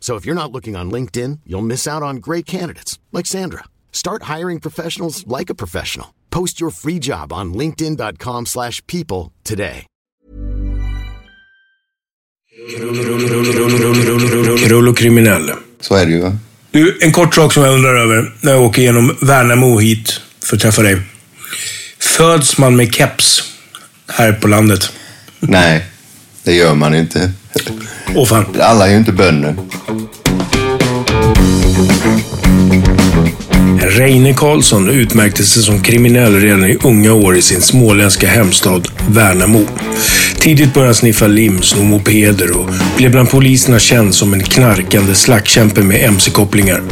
So if you're not looking on LinkedIn, you'll miss out on great candidates like Sandra. Start hiring professionals like a professional. Post your free job on linkedin.com/people slash people today. Krull och kriminell. Så är det ju. va? Du, en kort sak som jag undrar över när jag åker genom Värnamo hit för att träffa dig. Föds man med keps här på landet? Nej, det gör man inte. Fan. Alla är ju inte bönder. Reine Karlsson utmärkte sig som kriminell redan i unga år i sin småländska hemstad Värnamo. Tidigt började han sniffa lim, sno mopeder och blev bland poliserna känd som en knarkande slagskämpe med mc-kopplingar.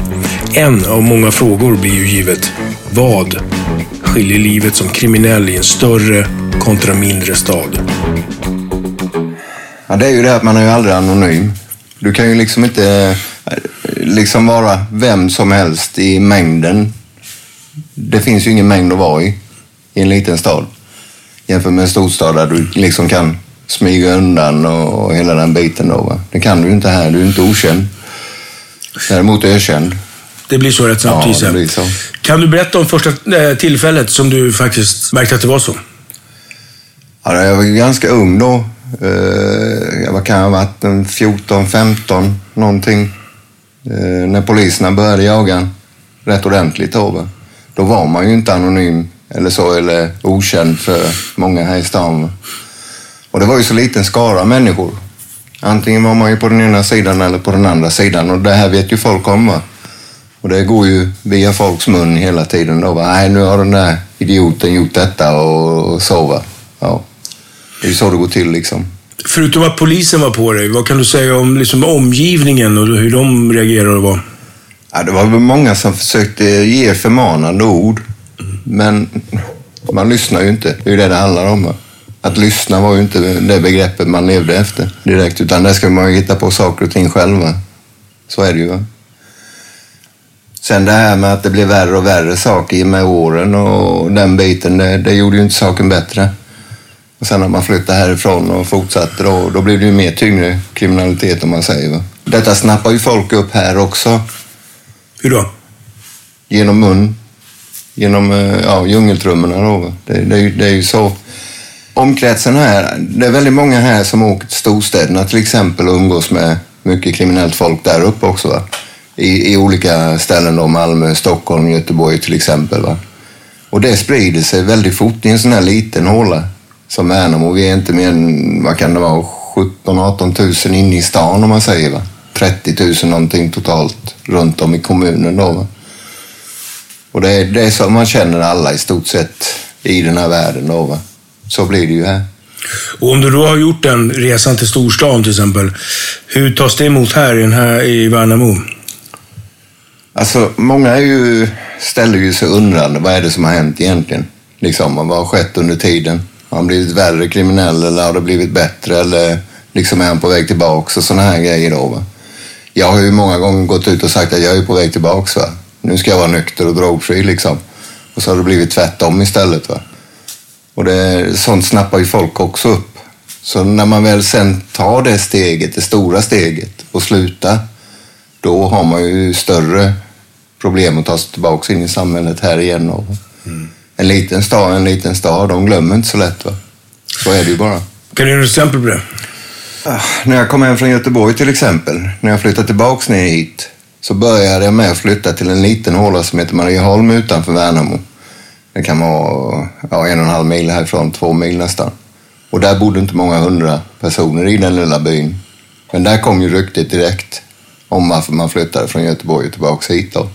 En av många frågor blir ju givet. Vad skiljer livet som kriminell i en större kontra mindre stad? Ja, det är ju det att man är ju aldrig anonym. Du kan ju liksom inte eh, liksom vara vem som helst i mängden. Det finns ju ingen mängd att vara i, i en liten stad. Jämfört med en storstad där du liksom kan smyga undan och, hela den biten då. Va? Det kan du ju inte här, du är inte okänd. Däremot ökänd. Det blir så rätt snabbt Ja, det så. Kan du berätta om första eh, tillfället som du faktiskt märkte att det var så? Ja, jag var ganska ung då. Eh, Jag var- kan ha varit en 14, 15 någonting. Eh, När poliserna började jaga rätt ordentligt då. va. Då var man ju inte anonym eller så, eller okänd för många här i stan. Och det var ju så liten skara människor. Antingen var man ju på den ena sidan eller på den andra sidan och det här vet ju folk om. Va? Och det går ju via folks mun hela tiden då. Va? Nej, nu har den där idioten gjort detta och, och så. Va? Ja. Det är så det går till liksom. Förutom att polisen var på dig, vad kan du säga om liksom, omgivningen och hur de reagerade och var? Ja, det var många som försökte ge förmanande ord. Men man lyssnar ju inte. Det är ju det det handlar om. Att lyssna var ju inte det begreppet man levde efter direkt. Utan där ska man ju hitta på saker och ting själva. Så är det ju. va? Sen det här med att det blev värre och värre saker med åren och den biten, det, det gjorde ju inte saken bättre. Och sen när man flyttade härifrån och fortsatte då, då blev det ju mer tyngre kriminalitet om man säger. Va? Detta snappar ju folk upp här också. Hur då? Genom mun. Genom eh, ja, djungeltrummorna då. va. Det, det, är ju- det är ju så. Omkretsen här, det är väldigt många här som åker till storstäderna till exempel och umgås med mycket kriminellt folk där uppe också. Va? I, I olika ställen då, Malmö, Stockholm, Göteborg till exempel. Va? Och det sprider sig väldigt fort i en sån här liten håla som Värnamo. Vi är inte mer än, vad kan det vara, 17-18 000 inne i stan om man säger. Va? 30 000 någonting totalt runt om i kommunen då. Va? Och det är, det så man känner alla i stort sett i den här världen då. Va? Så blir det ju här. Och om du då har gjort den resan till storstan till exempel, hur tas det emot här i, här, i Värnamo? Alltså, många är ju, ställer ju sig undrande, vad är det som har hänt egentligen? Liksom, vad har skett under tiden? Har han blivit värre kriminell eller har det blivit bättre? Eller liksom är han på väg tillbaks och sådana här grejer då. Va? Jag har ju många gånger gått ut och sagt att jag är på väg tillbaks. Va? Nu ska jag vara nykter och drogfri liksom. Och så har det blivit tvärtom istället. Va? Och det, sånt snappar ju folk också upp. Så när man väl sen tar det steget, det stora steget och slutar, då har man ju större problem att ta sig tillbaka in i samhället här igen. Och Mm. En liten stad en liten stad, de glömmer inte så lätt. Va? Så är det ju bara. Kan du ge några exempel på det? Ah, När jag kom hem från Göteborg till exempel, när jag flyttade tillbaks ner hit, så började jag med att flytta till en liten håla som heter Marieholm utanför Värnamo. Det kan vara ja, en och en halv mil härifrån, två mil nästan. Och där bodde inte många hundra personer i den lilla byn. Men där kom ju ryktet direkt om varför man flyttade från Göteborg tillbaks hit då.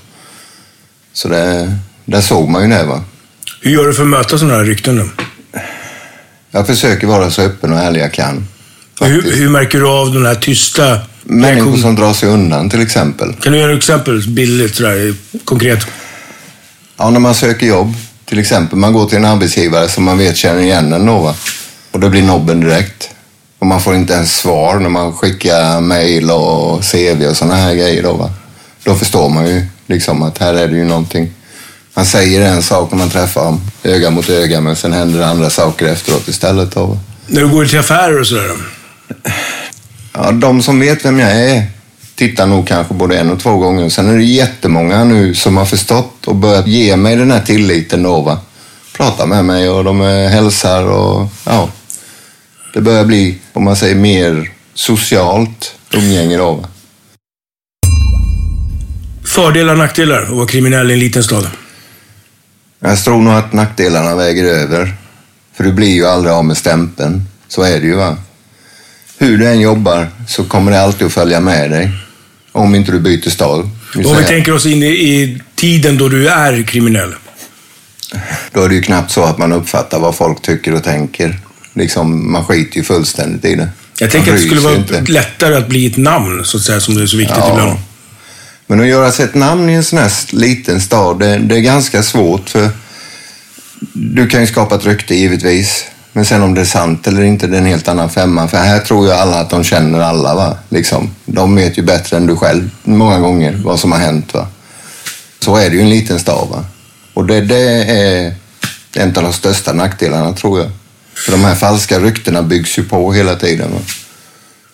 Så det, där såg man ju det va. Hur gör du för att möta sådana här rykten då? Jag försöker vara så öppen och ärlig jag kan. Hur, hur märker du av den här tysta Människor som drar sig undan till exempel. Kan du göra ett exempel bildligt sådär konkret? Ja, när man söker jobb, till exempel. Man går till en arbetsgivare som man vet känner igen en då? Och det blir nobben direkt. Och man får inte ens svar när man skickar mejl och CV och sådana här grejer då, va? Då förstår man ju liksom att här är det ju någonting. Man säger en sak när man träffar dem, öga mot öga, men sen händer det andra saker efteråt istället då? När du går till affärer och sådär? Ja, de som vet vem jag är tittar nog kanske både en och två gånger. Sen är det jättemånga nu som har förstått och börjat ge mig den här tilliten då, va? Pratar med mig och de eh, hälsar och ja. Det börjar bli, om man säger, mer socialt umgänge då, va? Fördelar och nackdelar att vara kriminell i en liten stad? Jag tror nog att nackdelarna väger över. För du blir ju aldrig av med stämpeln. Så är det ju va. Hur du än jobbar så kommer det alltid att följa med dig. Om inte du byter stad. Om vi tänker oss in i, tiden då du är kriminell. Då är det ju knappt så att man uppfattar vad folk tycker och tänker. Liksom, man skiter ju fullständigt i det. Jag tänker att det skulle vara inte. lättare att bli ett namn, så att säga, som det är så viktigt Ja. ibland. Men att göra sig ett namn i en sån här liten stad, det, det är ganska svårt. för Du kan ju skapa ett rykte givetvis. Men sen om det är sant eller inte, det är en helt annan femma. För här tror ju alla att de känner alla. Va? Liksom. De vet ju bättre än du själv många gånger vad som har hänt. Va? Så är det ju i en liten stad. Va? Och det, det är en av de största nackdelarna tror jag. För de här falska ryktena byggs ju på hela tiden. Va?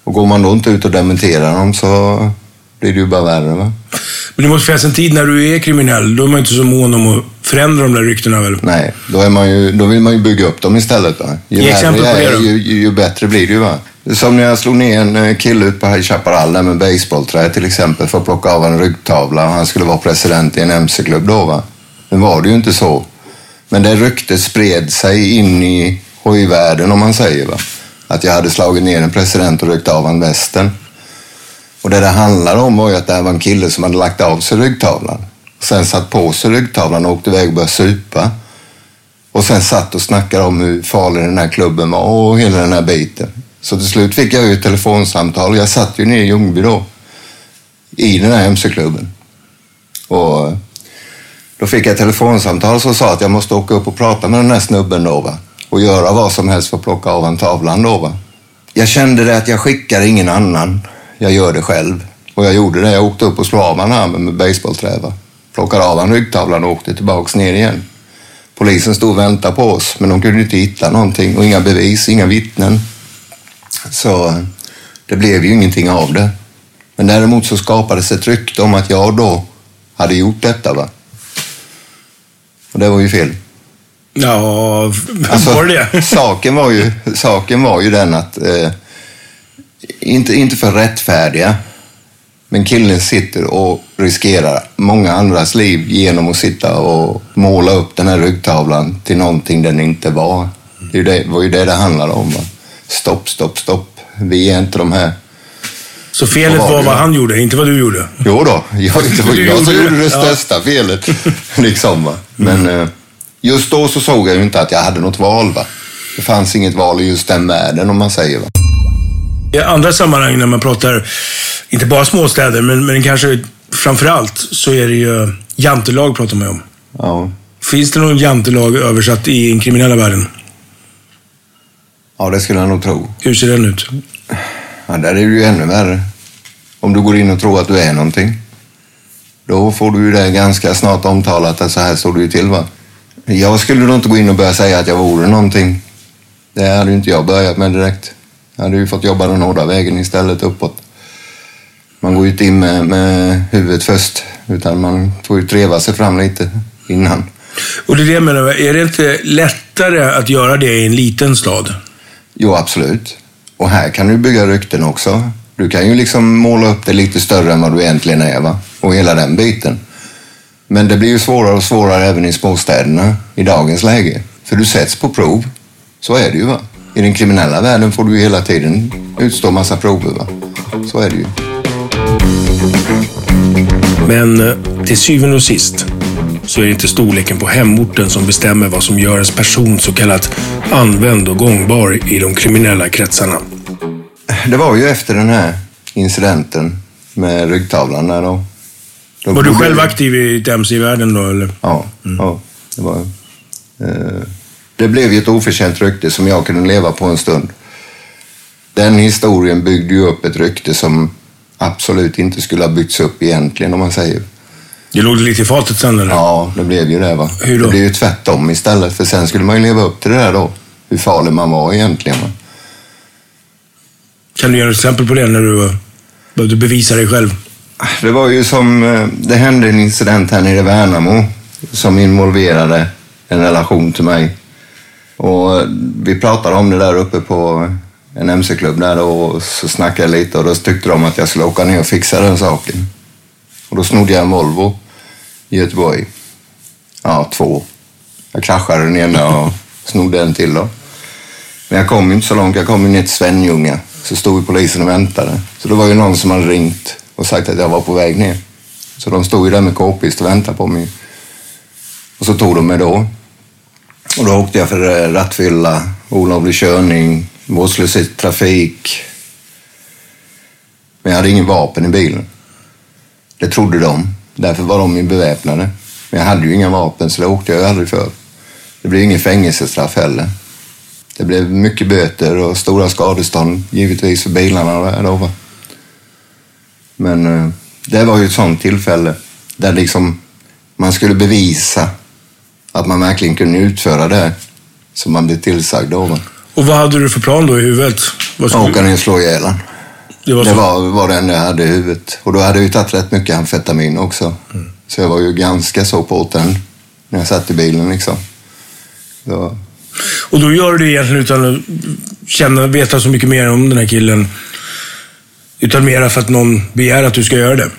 Och går man då inte ut och dementerar dem så blir det ju bara värre. Va? Men det måste finnas en tid när du är kriminell. Då är man inte så mån om att förändra de där ryktena väl? Nej, då, är man ju, då vill man ju bygga upp dem istället. Va? Ju, Ge exempel på det då. ju, ju, ju bättre blir det ju. Va? Som när jag slog ner en eh, kille ut på High Chaparral där med basebollträ till exempel för att plocka av en ryggtavla. och Han skulle vara president i en mc-klubb då. Va? Nu var det ju inte så. Men det ryktet spred sig in i hojvärlden om man säger. Va? Att jag hade slagit ner en president och ryckt av han västen. Och det det handlade om var ju att det här var en kille som hade lagt av sig ryggtavlan. Sen satt på sig ryggtavlan och åkte iväg och började supa. Och sen satt och snackade om hur farlig den här klubben var och hela den här biten. Så till slut fick jag ju ett telefonsamtal. Jag satt ju nere i Ljungby då. I den här mc-klubben. Och då fick jag ett telefonsamtal som sa att jag måste åka upp och prata med den här snubben då va. Och göra vad som helst för att plocka av han tavlan då va. Jag kände det att jag skickar ingen annan. Jag gör det själv. Och jag gjorde det. Jag åkte upp och slog av han armen med basebollträ va. Plockade av han ryggtavlan och åkte tillbaks ner igen. Polisen stod och väntade på oss, men de kunde inte hitta någonting och inga bevis, inga vittnen. Så det blev ju ingenting av det. Men däremot så skapades ett rykte om att jag då hade gjort detta. va. Och det var ju fel. Ja, Alltså, var det det? saken, var ju, saken var ju den att, eh, inte, inte för rättfärdiga, men killen sitter och riskerar många andras liv genom att sitta och måla upp den här ryggtavlan till någonting den inte var. Det det, var ju det det handlade om. Va? Stopp, stopp, stopp. Vi är inte de här. Så felet var var vad han gjorde, inte vad du gjorde? Jo då, jag, det var jag som gjorde det. det Ja. största felet. liksom, va? Men eh, just då så såg jag ju inte att jag hade något val. Va? Det fanns inget val i just den världen om man säger. Va? I andra sammanhang när man pratar, inte bara småstäder, men, men kanske framför allt så är det ju jantelag pratar man om. Ja. Finns det någon jantelag översatt i den kriminella världen? ja, det skulle jag nog tro. Hur ser den ut? Ja, där är det ju ännu värre. Om du går in och tror att du är någonting. Då får du ju det ganska snart omtalat att så här står du ju till va. Jag skulle nog inte gå in och börja säga att jag vore någonting. Det hade ju inte jag börjat med direkt. Jag hade ju fått jobba den hårda vägen istället uppåt. Man går ju inte in med, med huvudet först, utan man får ju treva sig fram lite innan. Och det är det jag menar, är det inte lättare att göra det i en liten stad? Jo, absolut. Och här kan du bygga rykten också. Du kan ju liksom måla upp det lite större än vad du egentligen är, va? Och hela den biten. Men det blir ju svårare och svårare även i småstäderna i dagens läge. För du sätts på prov. Så är det ju, va? I den kriminella världen får du ju hela tiden utstå massa prover, va? Så är det ju. Men eh, till syvende och sist så är det inte storleken på hemorten som bestämmer vad som gör ens person så kallat använd och gångbar i de kriminella kretsarna. Det var ju efter den här incidenten med ryggtavlan där då. då Var du själv aktiv i MC-världen då, eller? Ja, ja det var eh, Det blev ju ett oförtjänt rykte som jag kunde leva på en stund. Den historien byggde ju upp ett rykte som absolut inte skulle ha byggts upp egentligen om man säger. Det låg lite i fatet sen, eller? Ja, det blev ju det va. Hur då? Det blev ju tvärtom istället för sen skulle man ju leva upp till det där då. Hur farlig man var egentligen. Va? Kan du ge ett exempel på det när du eh, behövde bevisa dig själv? Det var ju som, eh, det hände en incident här nere i Värnamo som involverade en relation till mig. Och vi pratade om det där uppe på en MC-klubb där och så snackade jag lite och då tyckte de att jag skulle åka ner och fixa den saken. Och då snodde jag en Volvo i Göteborg. Ja, två. Jag kraschade den ena och snodde en till då. Men jag kom ju inte så långt. Jag kom ju ner till Svenljunga. Så stod ju polisen och väntade. Så det var ju någon som hade ringt och sagt att jag var på väg ner. Så de stod ju där med k-pist och väntade på mig. Och så tog de mig då. Och då åkte jag för eh, rattfylla, olovlig körning, vårdslöshet i trafik. Men jag hade ingen vapen i bilen. Det trodde de. Därför var de ju beväpnade. Men jag hade ju inga vapen så det åkte jag ju aldrig för. Det blev ingen fängelsestraff heller. Det blev mycket böter och stora skadestånd givetvis för bilarna då. Men eh, det var ju ett sånt tillfälle där liksom man skulle bevisa att man verkligen kunde utföra det som man blev tillsagd va. Och vad hade du för plan då i huvudet? Vad skulle- Åka ner och slå ihjäl. Det var Det var, var det enda jag hade i huvudet. Och då hade jag ju tagit rätt mycket amfetamin också. Så jag var ju ganska så påtänd när jag satt i bilen liksom. Så, Och då gör du det egentligen utan att känna, veta så mycket mer om den här killen. Utan mera för att någon begär att du ska göra det.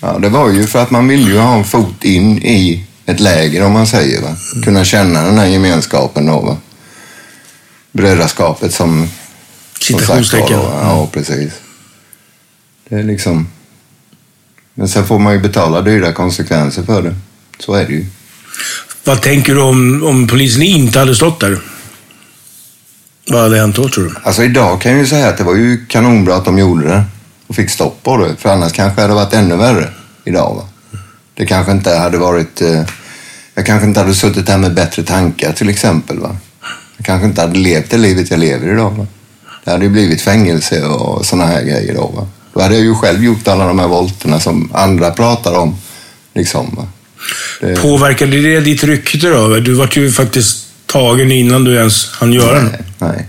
ja, det var ju för att man ville ju ha en fot in i ett läger om man säger. Va? Kunna känna den här gemenskapen då. Va? Brödraskapet som... Citationstecken. Ja, precis. Det är liksom... Men sen får man ju betala dyra konsekvenser för det. Så är det ju. Vad tänker du om, om polisen inte hade stått där? Vad hade hänt då tror du? Alltså idag kan jag ju säga att det var ju kanonbra att de gjorde det och fick stopp på det. För annars kanske det hade varit ännu värre idag. Va? Det kanske inte hade varit... Eh, jag kanske inte hade suttit här med bättre tankar till exempel. Va? Jag kanske inte hade levt det livet jag lever idag. Va? Det hade ju blivit fängelse och såna här grejer då. Va? Då hade jag ju själv gjort alla de här volterna som andra pratar om. Liksom? Det- Påverkade det ditt rykte då? Du var ju faktiskt tagen innan du ens hann göra det. Nej, nej.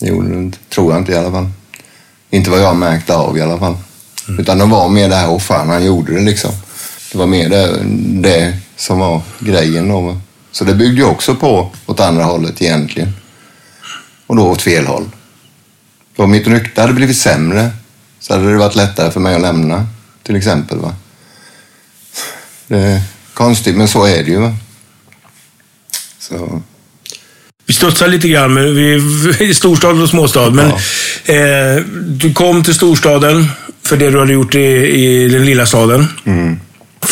Det gjorde det inte. Tror jag inte i alla fall. Inte vad jag märkte av i alla fall. Utan det var mer det här, åh fan, han gjorde det liksom. Det var mer det, det som var grejen då. Så det byggde ju också på åt andra hållet egentligen. Och då åt fel håll. Om mitt rykte hade blivit sämre så hade det varit lättare för mig att lämna, till exempel. Va? Det är konstigt, men så är det ju. Va? Så... Vi studsar lite grann, men vi storstad och småstad. Men eh, du kom till storstaden för det du hade gjort i, i den lilla staden.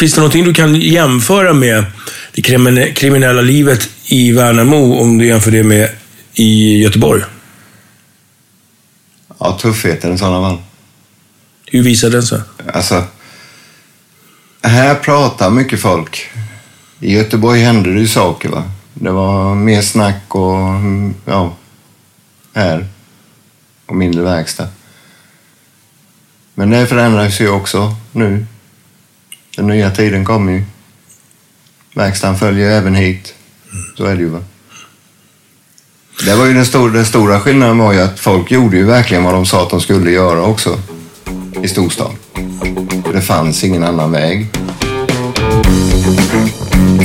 Finns det någonting du kan jämföra med det krimin- kriminella livet i Värnamo om du jämför det med i Göteborg? Ja, tuffheten i sådana fall. Hur visar den sig? Alltså, här pratar mycket folk. I Göteborg hände det ju saker. va. Det var mer snack och ja, här och mindre verkstad. Men det förändras ju också nu. Den nya tiden kommer ju. Verkstaden följer även hit. Så är det ju. Va? Det var ju den stora, den stora skillnaden var ju att folk gjorde ju verkligen vad de sa att de skulle göra också. I storstan. Det fanns ingen annan väg.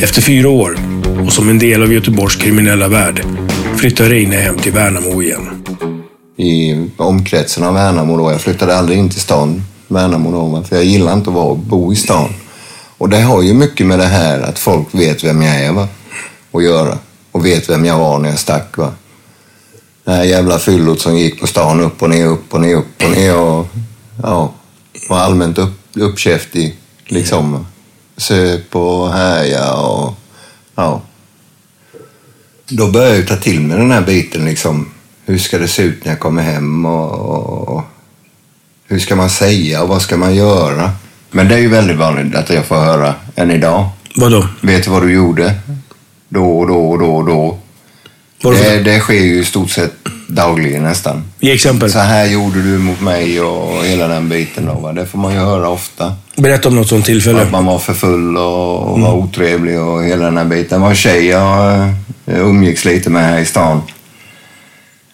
Efter fyra år och som en del av Göteborgs kriminella värld flyttar Reine hem till Värnamo igen. i omkretsen av Värnamo då. Jag flyttade aldrig in till stan, Värnamo då, va? för jag gillar inte att vara, bo i stan. Och det har ju mycket med det här att folk vet vem jag är va? och göra. Och vet vem jag var när jag stack. Va? Det här jävla fyllot som gick på stan upp och ner, upp och ner, upp och ner och ja, var allmänt upp, uppkäftig liksom. va. Söp och härja och ja. Då började jag ju ta till mig den här biten liksom. Hur ska det se ut när jag kommer hem och, och hur ska man säga och vad ska man göra? Men det är ju väldigt vanligt att jag får höra än idag. Vadå? Vet du vad du gjorde? Då och då och då och då. Det Det, sker ju i stort sett dagligen nästan. Ge exempel. Så här gjorde du mot mig och hela den biten. Då, va? Det får man ju höra ofta. Berätta om något sånt tillfälle. Att man var för full och, och var otrevlig och hela den här biten. Det var en tjej jag eh, umgicks lite med här i stan.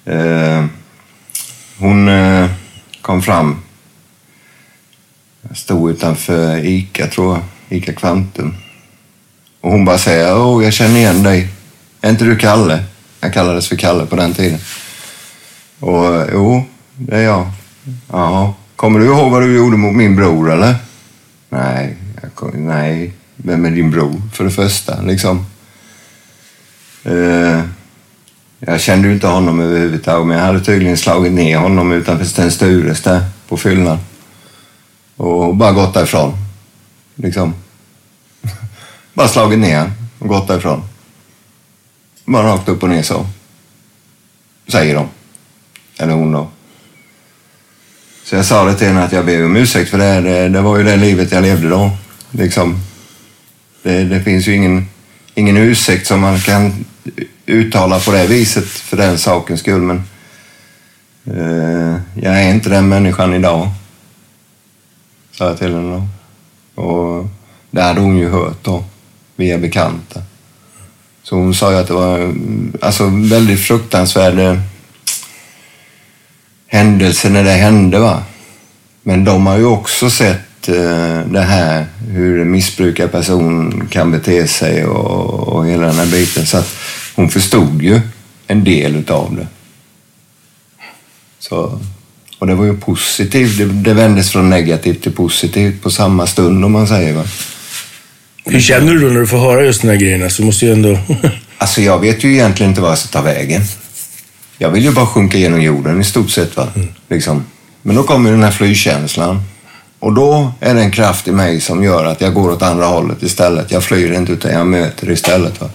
Eh, hon eh, kom fram. Jag stod utanför Ica, tror jag. Ica Kvantum. Och hon bara säger, åh, jag känner igen dig. Är inte du Kalle? Jag kallades för Kalle på den tiden. Och jo, det är jag. Jaha. Kommer du ihåg vad du gjorde mot min bror, eller? Nej, jag, kom- nej. Vem är din bror, för det första? Liksom. Eh, jag kände ju inte honom överhuvudtaget, men jag hade tydligen slagit ner honom utanför Sten Stures där på fyllan. Och bara gått därifrån. Liksom. bara slagit ner och gått därifrån. Bara rakt upp och ner så. Säger de. Eller hon då. Så jag sa det till henne att jag ber om ursäkt för det. Det, det var ju det livet jag levde då. Liksom. Det, det finns ju ingen, ingen ursäkt som man kan uttala på det viset för den sakens skull. Men eh, jag är inte den människan idag. Sa jag till henne då. Och det hade hon ju hört då, via bekanta. Så hon sa ju att det var alltså, väldigt fruktansvärd eh, händelse när det hände. Va? Men de har ju också sett eh, det här, hur en missbrukarperson kan bete sig och, och hela den här biten. Så att hon förstod ju en del utav det. Så, och det var ju positivt. Det, det vändes från negativt till positivt på samma stund om man säger. Va? Hur känner du då när du får höra just de här grejerna? Så måste ju ändå... Alltså jag vet ju egentligen inte vad jag ska ta vägen. Jag vill ju bara sjunka genom jorden i stort sett. Va? Liksom. Men då kommer den här flygkänslan. Och då är det en kraft i mig som gör att jag går åt andra hållet istället. Jag flyr inte utan jag möter istället. Va?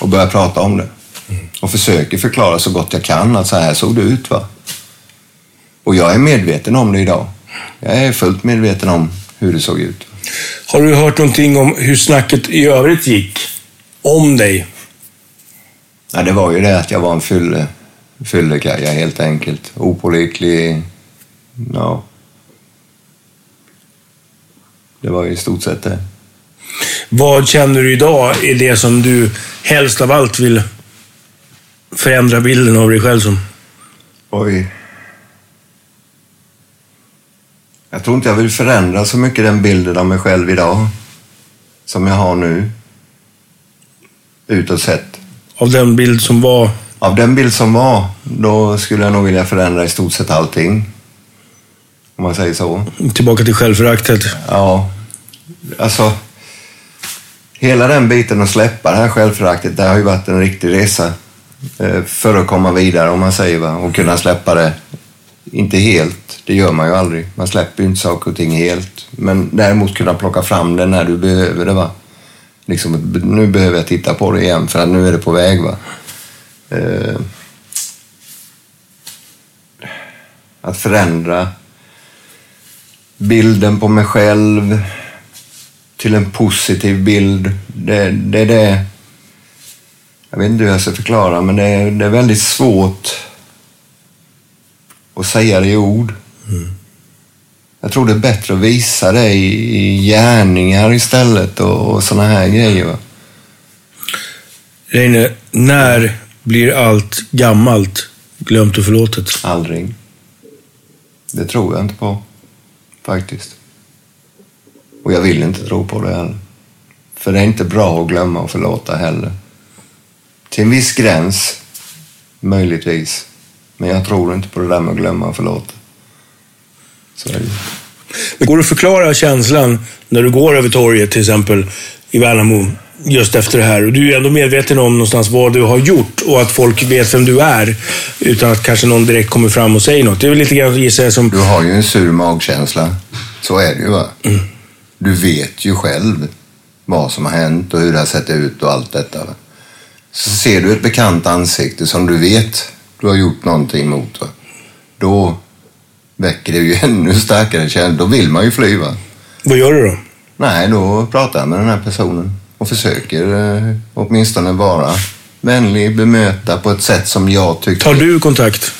Och börjar prata om det. Och försöker förklara så gott jag kan att så här såg det ut. Va? Och jag är medveten om det idag. Jag är fullt medveten om hur det såg ut. Har du hört någonting om hur snacket i övrigt gick? Om dig? Ja, det var ju det att jag var en fylle, helt enkelt. Opålitlig. Ja. Det var i stort sett det. Vad känner du idag är det som du helst av allt vill förändra bilden av dig själv som? Oj. Jag tror inte jag vill förändra så mycket den bilden av mig själv idag. Som jag har nu. Utåt sett. Av den bild som var? Av den bild som var, då skulle jag nog vilja förändra i stort sett allting. Om man säger så. Tillbaka till självföraktet. Ja, alltså. Hela den biten att släppa det här självföraktet, det har ju varit en riktig resa. eh, För att komma vidare om man säger va. Och kunna släppa det. Inte helt, det gör man ju aldrig. Man släpper ju inte saker och ting helt. Men däremot kunna plocka fram det när du behöver det va. Liksom, nu behöver jag titta på det igen för att nu är det på väg va. eh, att förändra bilden på mig själv till en positiv bild. Det, det är det... Jag vet inte hur jag ska förklara, men det är, det är väldigt svårt att säga det i ord. Jag tror det är bättre att visa det i, i gärningar istället och, och sådana här grejer. va. Reine, när blir allt gammalt glömt och förlåtet? Aldrig. Det tror jag inte på, faktiskt. Och jag vill inte tro på det heller. För det är inte bra att glömma och förlåta heller. Till en viss gräns, möjligtvis. Men jag tror inte på det där med att glömma och förlåta. Så är det. Men går att förklara känslan när du går över torget till exempel i Värnamo just efter det här. Och du är ändå medveten om någonstans vad du har gjort och att folk vet vem du är utan att kanske någon direkt kommer fram och säger något. Det är väl lite grann gissar jag som... Du har ju en sur magkänsla. Så är det ju va? Du vet ju själv vad som har hänt och hur det har sett ut och allt detta. Va? Så ser du ett bekant ansikte som du vet du har gjort någonting mot. Va? Då väcker det ju ännu starkare känslor. Då vill man ju fly. Va? Vad gör du då? Nej, då pratar jag med den här personen och försöker eh, åtminstone vara vänlig, bemöta på ett sätt som jag tycker... Tar du kontakt?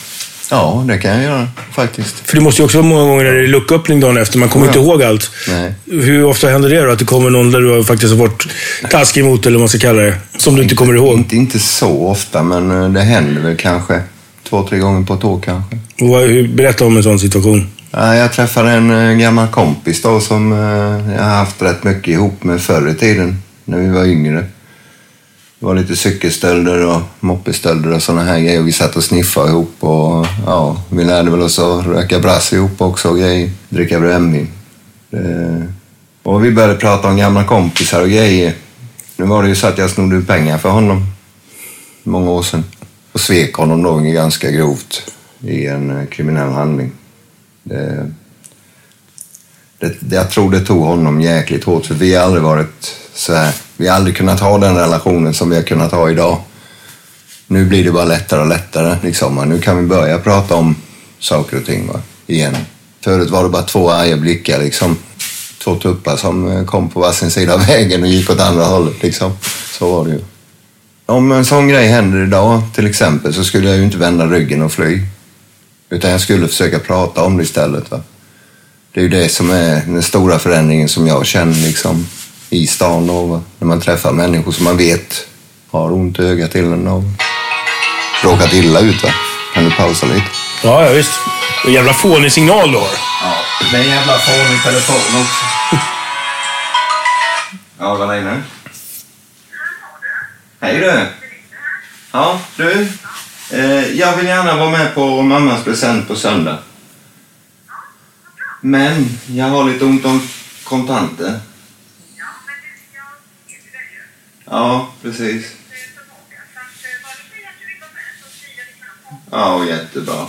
Ja, det kan jag göra faktiskt. För det måste ju också vara många gånger när det är lucköppning dagen efter. Man kommer Ja. inte ihåg allt. Nej. Hur ofta händer det då? Att det kommer någon där du faktiskt har varit taskig mot, eller vad man ska kalla det, som du inte kommer ihåg? Inte, inte så ofta, men eh, det händer väl kanske två, tre gånger på ett år kanske. Och Berätta om en sån situation. Ja, Jag träffade en eh, gammal kompis då som eh, jag har haft rätt mycket ihop med förr i tiden, när vi var yngre. Det var lite cykelstölder och moppestölder och sådana här grejer. Vi satt och sniffade ihop och ja, vi lärde väl oss att röka brass ihop också och grejer. Dricka brännvin. Eh, och vi började prata om gamla kompisar och grejer. Nu var det ju så att jag snodde ut pengar för honom många år sedan och svek honom då ganska grovt i en eh, kriminell handling. Det, det, jag tror det tog honom jäkligt hårt för vi har aldrig varit så här. Vi har aldrig kunnat ha den relationen som vi har kunnat ha idag. Nu blir det bara lättare och lättare. Liksom. Nu kan vi börja prata om saker och ting va? igen. Förut var det bara två arga blickar. Liksom. Två tuppar som eh, kom på varsin sida av vägen och gick åt andra hållet. Liksom. Så var det ju. Om en sån grej händer idag till exempel så skulle jag ju inte vända ryggen och fly. Utan jag skulle försöka prata om det istället. Va? Det är ju det som är den stora förändringen som jag känner liksom, i stan. Och, när man träffar människor som man vet har ont i ögat till en och råkat illa ut. Va? Kan du pausa lite? Ja, ja visst. En jävla fånig signal du har. Ja, det är en jävla fånig telefon också. ja, vad är det nu? Hej du! Ja, du. Eh, jag vill gärna vara med på mammas present på söndag. Men jag har lite ont om kontanter. Ja, precis. Ja, jättebra.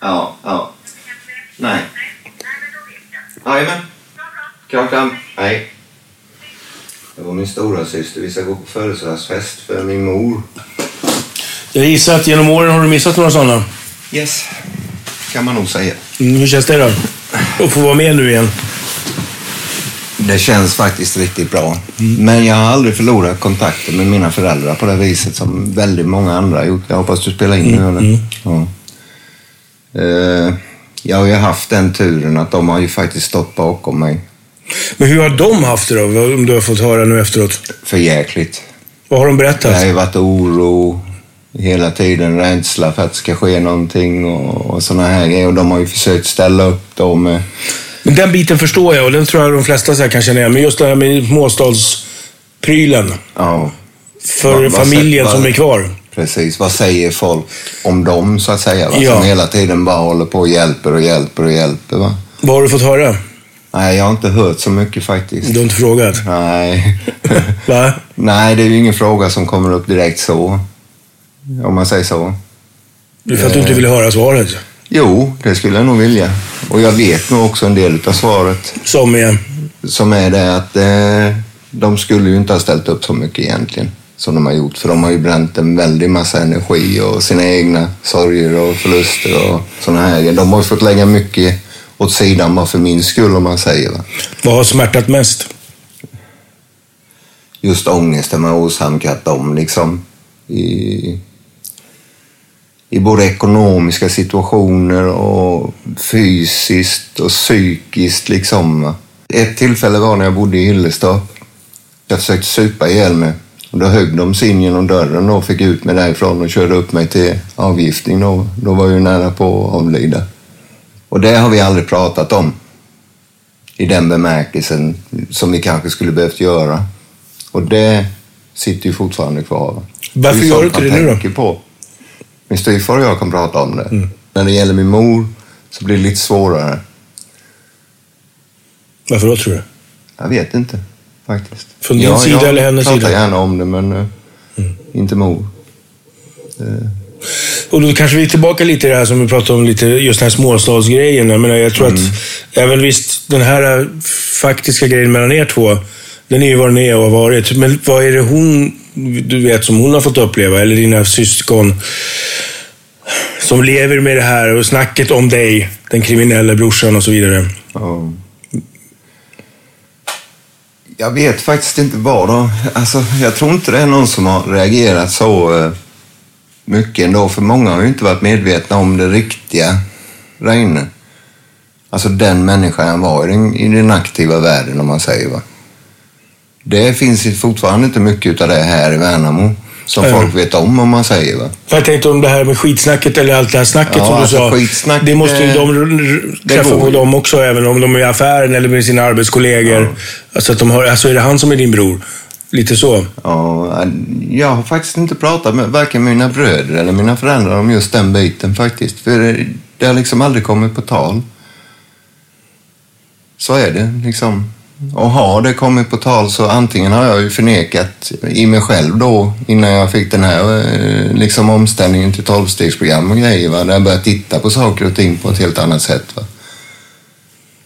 Ja, ja. Nej. Jajamän. Kram, kram. Hej. Det var min stora syster. Vi ska gå på födelsedagsfest för min mor. Jag gissar att genom åren har du missat några sådana. Yes. Kan man nog säga. Mm, hur känns det då? Att få vara med nu igen. Det känns faktiskt riktigt bra. Men jag har aldrig förlorat kontakten med mina föräldrar på det viset som väldigt många andra har gjort. Jag hoppas du spelar in nu, eller? Ja. Eh, Jag har ju haft den turen att de har ju faktiskt stått bakom mig. Men hur har de haft det då? Om du har fått höra nu efteråt. För jäkligt. Vad har de Det berättat? har ju varit oro hela tiden, rädsla för att det ska ske någonting och, och sådana här grejer. Och de har ju försökt ställa upp då med... Men den biten förstår jag och den tror jag de flesta så här kan känna igen. Men just det här med småstadsprylen. Ja, För Vad- vad familjen sä- som vad- är kvar. precis. Vad säger folk om dem så att säga? Va? Ja. Som hela tiden bara håller på och hjälper och hjälper och hjälper. Va? Vad har du fått höra? Nej, jag har inte hört så mycket faktiskt. Du har inte frågat? Nej. Va? Nej, det är ju ingen fråga som kommer upp direkt så. Om man säger så. Det är för att du inte vill höra svaret. Jo, det skulle jag nog vilja. Och jag vet nog också en del av svaret. Som är? Som är det att eh, de skulle ju inte ha ställt upp så mycket egentligen. som de har gjort. För de har ju bränt en väldig massa energi och sina egna sorger och förluster och sådana här De har ju fått lägga mycket åt sidan bara för min skull om man säger. Va? Vad har smärtat mest? Just ångesten man åsamkat dem liksom. I, I både ekonomiska situationer och fysiskt och psykiskt liksom. Ett tillfälle var när jag bodde i Hillestorp. Jag försökte supa ihjäl mig. Och då högg de sig in genom dörren och fick ut mig därifrån och körde upp mig till avgiftning. Då, då var jag ju nära på att avlida. Och det har vi aldrig pratat om. I den bemärkelsen som vi kanske skulle behövt göra. Och det sitter ju fortfarande kvar. va. Varför gör du inte det nu då? På. Min styvfar och jag kan prata om det. När det gäller min mor så blir det lite svårare. Varför då tror du? Jag vet inte faktiskt. Från din sida jag eller hennes pratar sida? gärna om det, men eh, inte mor. Och då kanske vi är tillbaka lite i det här som vi pratade om, lite, just den här småstadsgrejen. Jag, menar, jag tror att även visst, den här faktiska grejen mellan er två, den är ju vad den är och har varit. Men vad är det hon, du vet, som hon har fått uppleva? Eller dina syskon som lever med det här och snacket om dig, den kriminella brorsan och så vidare. ja. Jag vet faktiskt inte vad då. Alltså, jag tror inte det är någon som har reagerat så eh, mycket ändå, för många har ju inte varit medvetna om det riktiga Reine. Alltså den människan han var i den, i den aktiva världen, om man säger. va. Det finns fortfarande inte mycket av det här i Värnamo som folk vet om, om man säger. va. Jag tänkte om det här med skitsnacket eller allt det här snacket Ja, som du alltså sa. skitsnack, det måste ju det- de träffa på dem också, även om de är i affären eller med sina arbetskollegor. Alltså, att de har, alltså är det han som är din bror? Lite så. Ja, jag har faktiskt inte pratat med varken mina bröder eller mina föräldrar om just den biten faktiskt. För det, det har liksom aldrig kommit på tal. Så är det liksom. Och har det kommit på tal så antingen har jag ju förnekat i mig själv då innan jag fick den här eh, liksom omställningen till tolvstegsprogram och grejer. Va? Där jag började titta på saker och ting på ett helt annat sätt. Va?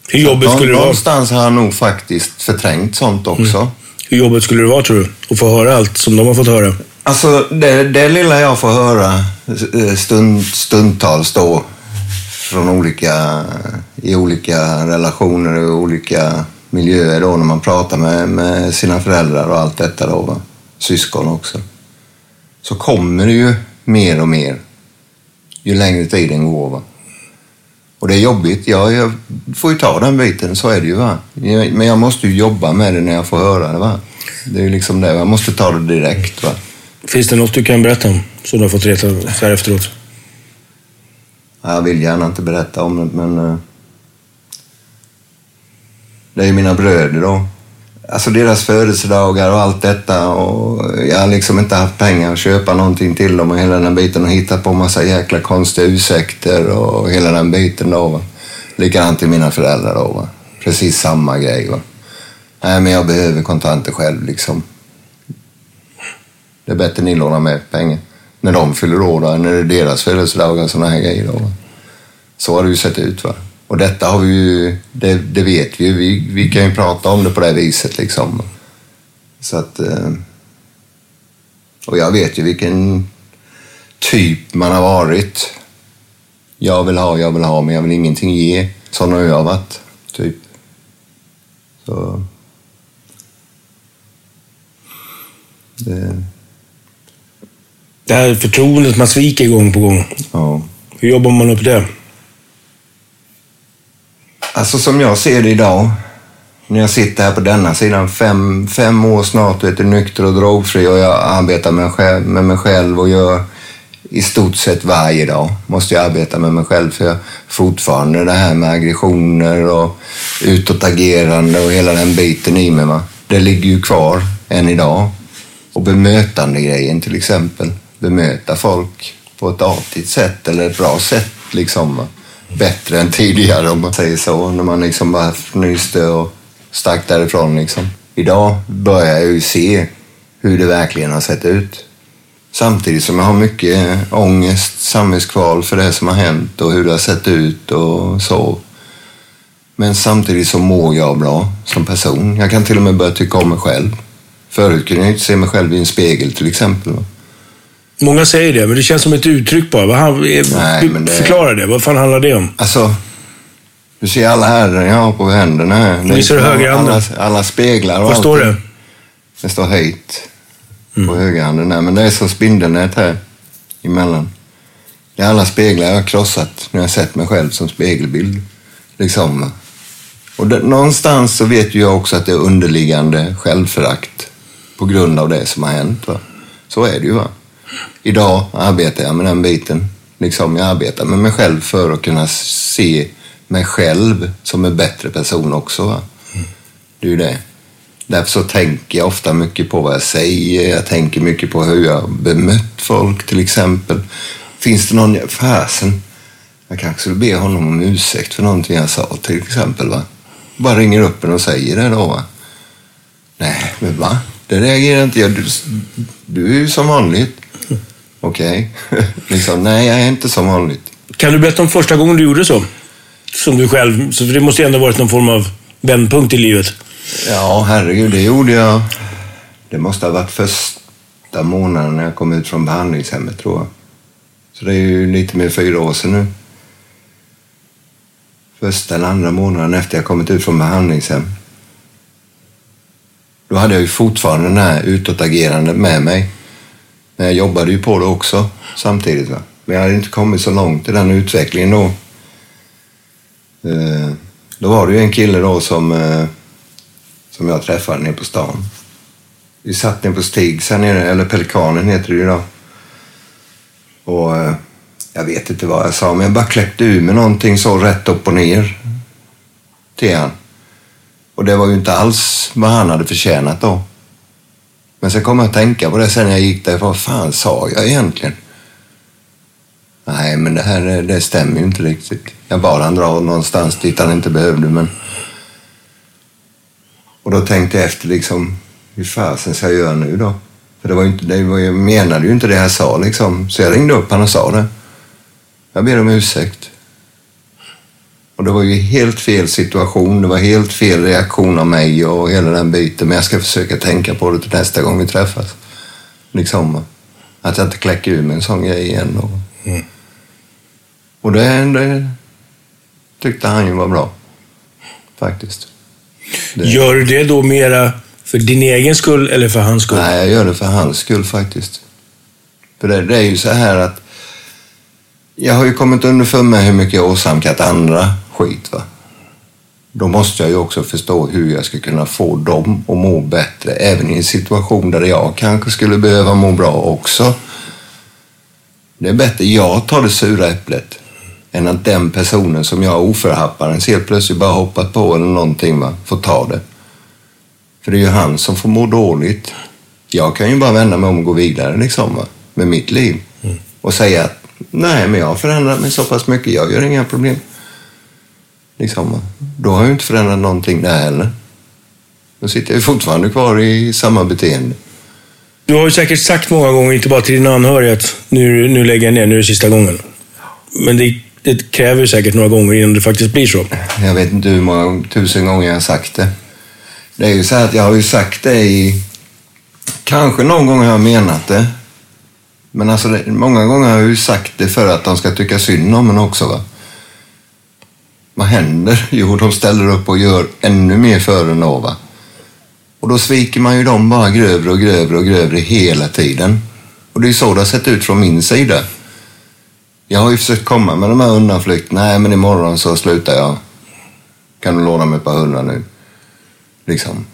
Hur jobbigt skulle det vara? Någonstans har jag nog faktiskt förträngt sånt också. Hur jobbigt skulle det vara tror du? Att få höra allt som de har fått höra. Alltså det, det lilla jag får höra eh, stund, stundtals då från olika, i olika relationer och olika miljöer då när man pratar med, med sina föräldrar och allt detta då, va? syskon också. Så kommer det ju mer och mer ju längre tiden går. Va? Och det är jobbigt. Jag, jag får ju ta den biten, så är det ju. Va? Men jag måste ju jobba med det när jag får höra det. Va? Det är ju liksom det. Jag måste ta det direkt. Va? Finns det något du kan berätta om? Som du har fått reta så här efteråt? Jag vill gärna inte berätta om det, men... Det är ju mina bröder då. Alltså deras födelsedagar och allt detta. Och jag har liksom inte haft pengar att köpa någonting till dem och hela den biten och hittat på massa jäkla konstiga ursäkter och hela den biten då. Va? Likadant till mina föräldrar då. Va? Precis samma grej. Va? Nej, men jag behöver kontanter själv liksom. Det är bättre ni lånar med pengar när de fyller år, då, när det är deras födelsedagar och sådana här grejer. Då. va. Så har det ju sett ut. Va? Och detta har vi ju, det, det vet vi ju. Vi, vi kan ju prata om det på det viset liksom. Så att... eh, Och jag vet ju vilken typ man har varit. Jag vill ha, jag vill ha, men jag vill ingenting ge. Sån har jag varit, typ. Så... Det, Det här förtroendet man sviker gång på gång. ja. Hur jobbar man upp det? Alltså som jag ser det idag, när jag sitter här på denna sidan, fem, fem år snart, och är nykter och drogfri och jag arbetar med, själv, med mig själv och gör i stort sett varje dag måste jag arbeta med mig själv för jag fortfarande det här med aggressioner och utåtagerande och hela den biten i mig. Va? Det ligger ju kvar än idag. Och bemötande grejen till exempel. Bemöta folk på ett artigt sätt eller ett bra sätt liksom. Va? Bättre än tidigare om man säger så. När man liksom bara fnyste och stack därifrån liksom. Idag börjar jag ju se hur det verkligen har sett ut. Samtidigt som jag har mycket ångest, samvetskval för det som har hänt och hur det har sett ut och så. Men samtidigt så mår jag bra som person. Jag kan till och med börja tycka om mig själv. Förut kunde jag inte se mig själv i en spegel till exempel. Många säger det, men det känns som ett uttryck bara. Vad Nej, men det- Förklara det. Vad fan handlar det om? Alltså, du ser alla härden jag har på händerna här. Visar du högerhanden? alla, alla speglar och Vad står det? Det står höjt på högerhanden där, men det är så spindelnät här emellan. Det är alla speglar jag har krossat när jag sett mig själv som spegelbild. Liksom. Och det, någonstans så vet ju jag också att det är underliggande självförakt på grund av det som har hänt. Va? Så är det ju. Va? Idag arbetar jag med den biten. Liksom jag arbetar med mig själv för att kunna se mig själv som en bättre person också. Va? Det är ju det. Därför så tänker jag ofta mycket på vad jag säger. Jag tänker mycket på hur jag bemött folk till exempel. Finns det någon... Fasen. Jag kanske skulle be honom om ursäkt för någonting jag sa till exempel. Va? Bara ringer upp en och säger det då. Va? Nej, men va? Det reagerar inte jag. Du, du är ju som vanligt. Okej. liksom, nej, jag är inte som vanligt. Kan du berätta om första gången du gjorde så? Som du själv. Så för det måste ju ändå varit någon form av vändpunkt i livet. Ja, herregud, det gjorde jag. Det måste ha varit första månaden när jag kom ut från behandlingshemmet, tror jag. Så det är ju lite mer fyra år sedan nu. Första eller andra månaden efter jag kommit ut från behandlingshem. Då hade jag ju fortfarande den här utåtagerande med mig. Men jag jobbade ju på det också samtidigt. Va? Men jag hade inte kommit så långt i den utvecklingen då. Eh, Då var det ju en kille då som eh, som jag träffade nere på stan. Vi satt nere på Stigs här nere, eller Pelikanen heter det ju då. Och eh, jag vet inte vad jag sa, men jag bara kläckte ur med någonting så rätt upp och ner till han. Och det var ju inte alls vad han hade förtjänat då. Men sen kom jag att tänka på det sen när jag gick där. Vad fan sa jag egentligen? Nej, men det här det- stämmer ju inte riktigt. Jag bad han dra någonstans dit han inte behövde, men och då tänkte jag efter liksom, hur fasen ska jag göra nu då? För det var ju inte, det var, jag menade ju inte det jag sa liksom. Så jag ringde upp honom och sa det. Jag ber om ursäkt. Och det var ju helt fel situation, det var helt fel reaktion av mig och hela den biten. Men jag ska försöka tänka på det till nästa gång vi träffas. Liksom. Att jag inte kläcker ur mig en sån grej igen. Och, och det, det tyckte han ju var bra. Faktiskt. Gör du det då mera för din egen skull eller för hans skull? Nej, jag gör det för hans skull faktiskt. För det, det är ju så här att jag har ju kommit underfund med hur mycket jag åsamkat andra skit. Va? Då måste jag ju också förstå hur jag ska kunna få dem att må bättre, även i en situation där jag kanske skulle behöva må bra också. Det är bättre jag tar det sura äpplet än att den personen som jag oförhapparens helt plötsligt bara hoppat på eller någonting va, får ta det. För det är ju han som får må dåligt. Jag kan ju bara vända mig om och gå vidare liksom, va? med mitt liv. Och säga att nej, men jag har förändrat mig så pass mycket. Jag gör inga problem. Liksom? Då har jag inte förändrat någonting där heller. Då sitter jag fortfarande kvar i samma beteende. Du har ju säkert sagt många gånger, inte bara till dina anhöriga, att nu, nu lägger jag ner, nu är det sista gången. Men det, det kräver ju säkert några gånger innan det faktiskt blir så. Jag vet inte hur många tusen gånger jag har sagt det. Det är ju så att jag har ju sagt det i... Kanske någon gång har jag menat det. Men alltså, många gånger har jag ju sagt det för att de ska tycka synd om en också. Va? Vad händer? Jo, de ställer upp och gör ännu mer för en då, va? Och då sviker man ju dem bara grövre och grövre och grövre hela tiden. Och det är så det har sett ut från min sida. Jag har ju försökt komma med de här undanflykterna. Nej, men imorgon så slutar jag. Kan du låna mig ett par hundra nu? Liksom.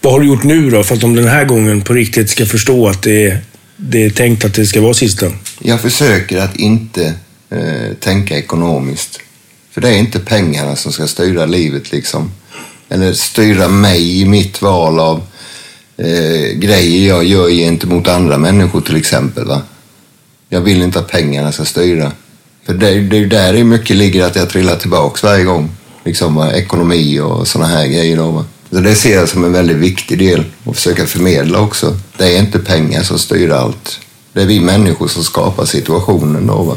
Vad har du gjort nu då, för att de den här gången på riktigt ska förstå att det är, det är tänkt att det ska vara sista? Jag försöker att inte eh, tänka ekonomiskt. För det är inte pengarna som ska styra livet liksom. Eller styra mig i mitt val av eh, grejer jag gör gentemot andra människor till exempel. Va? Jag vill inte att pengarna ska styra. För det, det är ju där det mycket ligger att jag trillar tillbaks varje gång. Liksom va? ekonomi och sådana här grejer. Då, va? Så det ser jag som en väldigt viktig del att försöka förmedla också. Det är inte pengar som styr allt. Det är vi människor som skapar situationen då. Va?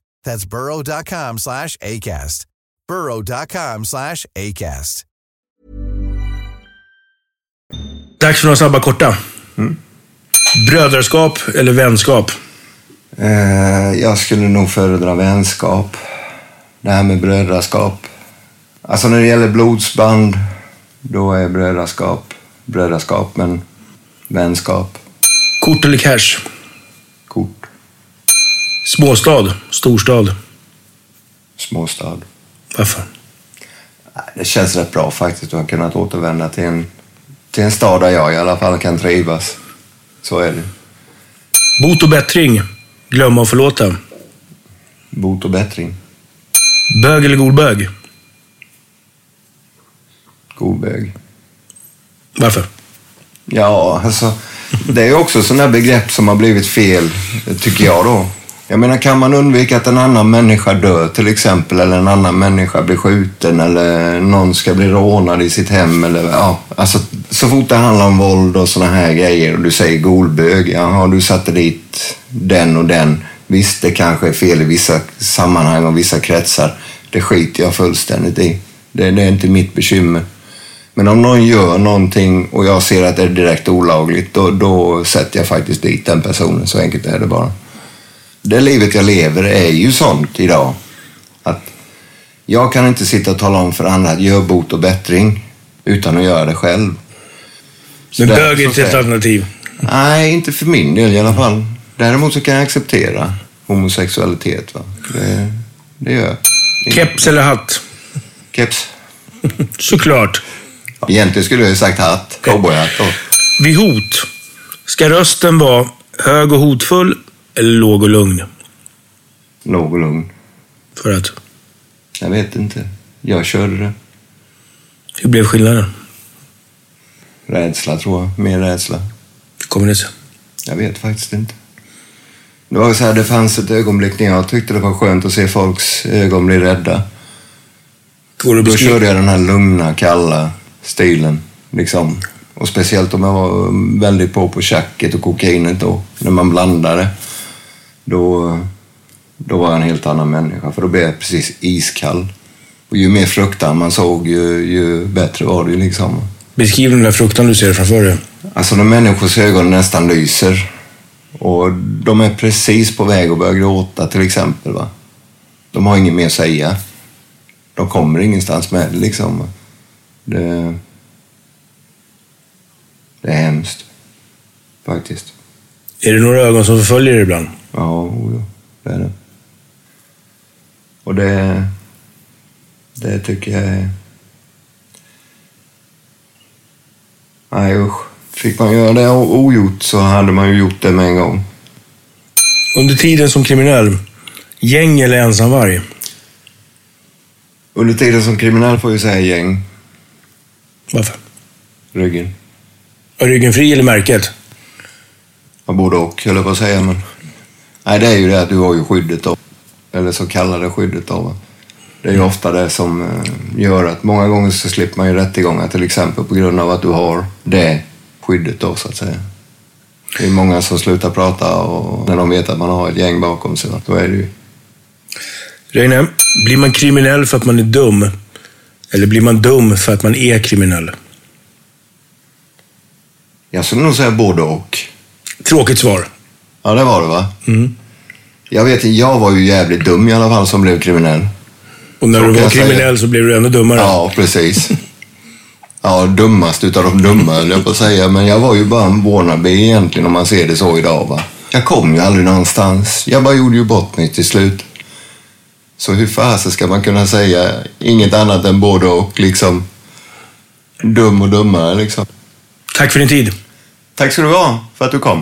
That's burrow.com slash ACAST. burrow.com slash ACAST. Dags för några snabba korta. Brödraskap eller vänskap? Eh, jag skulle nog föredra vänskap. Det här med brödraskap. Alltså när det gäller blodsband, då är brödraskap brödraskap, men vänskap. Kort eller cash? Småstad, storstad? Småstad. Varför? Det känns rätt bra faktiskt att ha kunnat återvända till en, till en stad där jag i alla fall kan trivas. Så är det. Bot och bättring? Glömma och förlåta? Bot och bättring. Bög eller golbög? Golbög. Varför? Ja, alltså. Det är också sådana begrepp som har blivit fel, tycker jag då. Jag menar, kan man undvika att en annan människa dör till exempel, eller en annan människa blir skjuten, eller någon ska bli rånad i sitt hem, eller ja, alltså så fort det handlar om våld och sådana här grejer och du säger golbög, jaha, du satte dit den och den. Visst, det kanske är fel i vissa sammanhang och vissa kretsar. Det skiter jag fullständigt i. Det, det är inte mitt bekymmer. Men om någon gör någonting och jag ser att det är direkt olagligt, då, då sätter jag faktiskt dit den personen. Så enkelt är det bara. Det livet jag lever är ju sånt idag. Att jag kan inte sitta och tala om för andra att gör bot och bättring utan att göra det själv. Så Men bög är inte ett alternativ. Nej, inte för min del i alla fall. Däremot så kan jag acceptera homosexualitet. Va? Det, det gör jag. Keps eller hatt? Keps. Såklart. Egentligen skulle jag ju sagt hatt. Cowboyhatt. Vid hot, ska rösten vara hög och hotfull eller låg och lugn? Låg och lugn. För att? Jag vet inte. Jag körde det. Hur blev skillnaden? Rädsla tror jag. Mer rädsla. Hur kommer det sig? Jag vet faktiskt inte. Det var så här, det fanns ett ögonblick när jag tyckte det var skönt att se folks ögon bli rädda. Går det Då körde jag den här lugna, kalla stilen. Liksom. Och speciellt om jag var väldigt på på tjacket och kokainet då. När man blandade. Då, då var jag en helt annan människa. För då blev jag precis iskall. Och ju mer fruktan man såg, ju, ju bättre var det ju liksom. Beskriv den där fruktan du ser framför dig. Alltså när människors ögon nästan lyser. Och de är precis på väg att börja gråta till exempel. Va? De har inget mer att säga. De kommer ingenstans med det liksom. Det, det är hemskt. Faktiskt. Är det några ögon som förföljer dig ibland? Ja, jo, det är det. Och det, det tycker jag är... Nej usch. Fick man göra det ogjort så hade man ju gjort det med en gång. Under tiden som kriminell, gäng eller ensamvarg? Under tiden som kriminell får jag säga gäng. Varför? Ryggen. Är ryggen fri eller märket? Ja, både och, höll jag på att säga. Men... Nej, det är ju det att du har ju skyddet då. Eller så kallade skyddet va. Det är ju ofta det som eh, gör att många gånger så slipper man ju rättegångar till exempel på grund av att du har det skyddet då så att säga. Det är många som slutar prata och när de vet att man har ett gäng bakom sig. Då är det ju Reine, blir man kriminell för att man är dum? Eller blir man dum för att man är kriminell? Jag skulle nog säga både och. Tråkigt svar. Ja, det var det va? Mm. Jag vet jag var ju jävligt dum i alla fall som blev kriminell. Och när Så du var jag säga. kriminell så blev du ännu dummare. Ja, precis. Ja, dummast utav de dumma höll jag på att säga. Men jag var ju bara en wannabe egentligen om man ser det så idag. Va? Jag kom ju aldrig någonstans. Jag bara gjorde ju bort mig till slut. Så hur fasen ska man kunna säga inget annat än både och liksom. Dum och dummare liksom. Tack för din tid. Tack ska du ha för att du kom.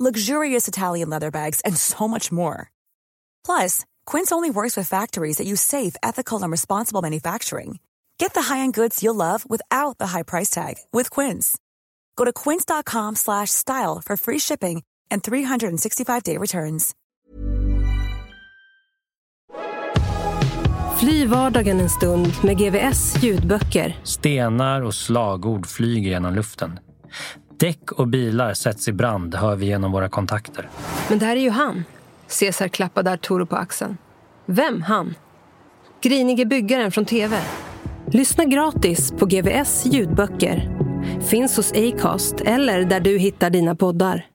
luxurious Italian leather bags, and so much more. Plus, Quince only works with factories that use safe, ethical, and responsible manufacturing. Get the high-end goods you'll love without the high price tag with Quince. Go to quince.com slash style for free shipping and 365-day returns. Fly vardagen en stund med GVS ljudböcker. Stenar och slagord flyger genom luften. Däck och bilar sätts i brand hör vi genom våra kontakter. Men det här är ju han. Caesar klappade Arturo på axeln. Vem han? Grinige byggaren från TV. Lyssna gratis på GVS ljudböcker. Finns hos Acast eller där du hittar dina poddar.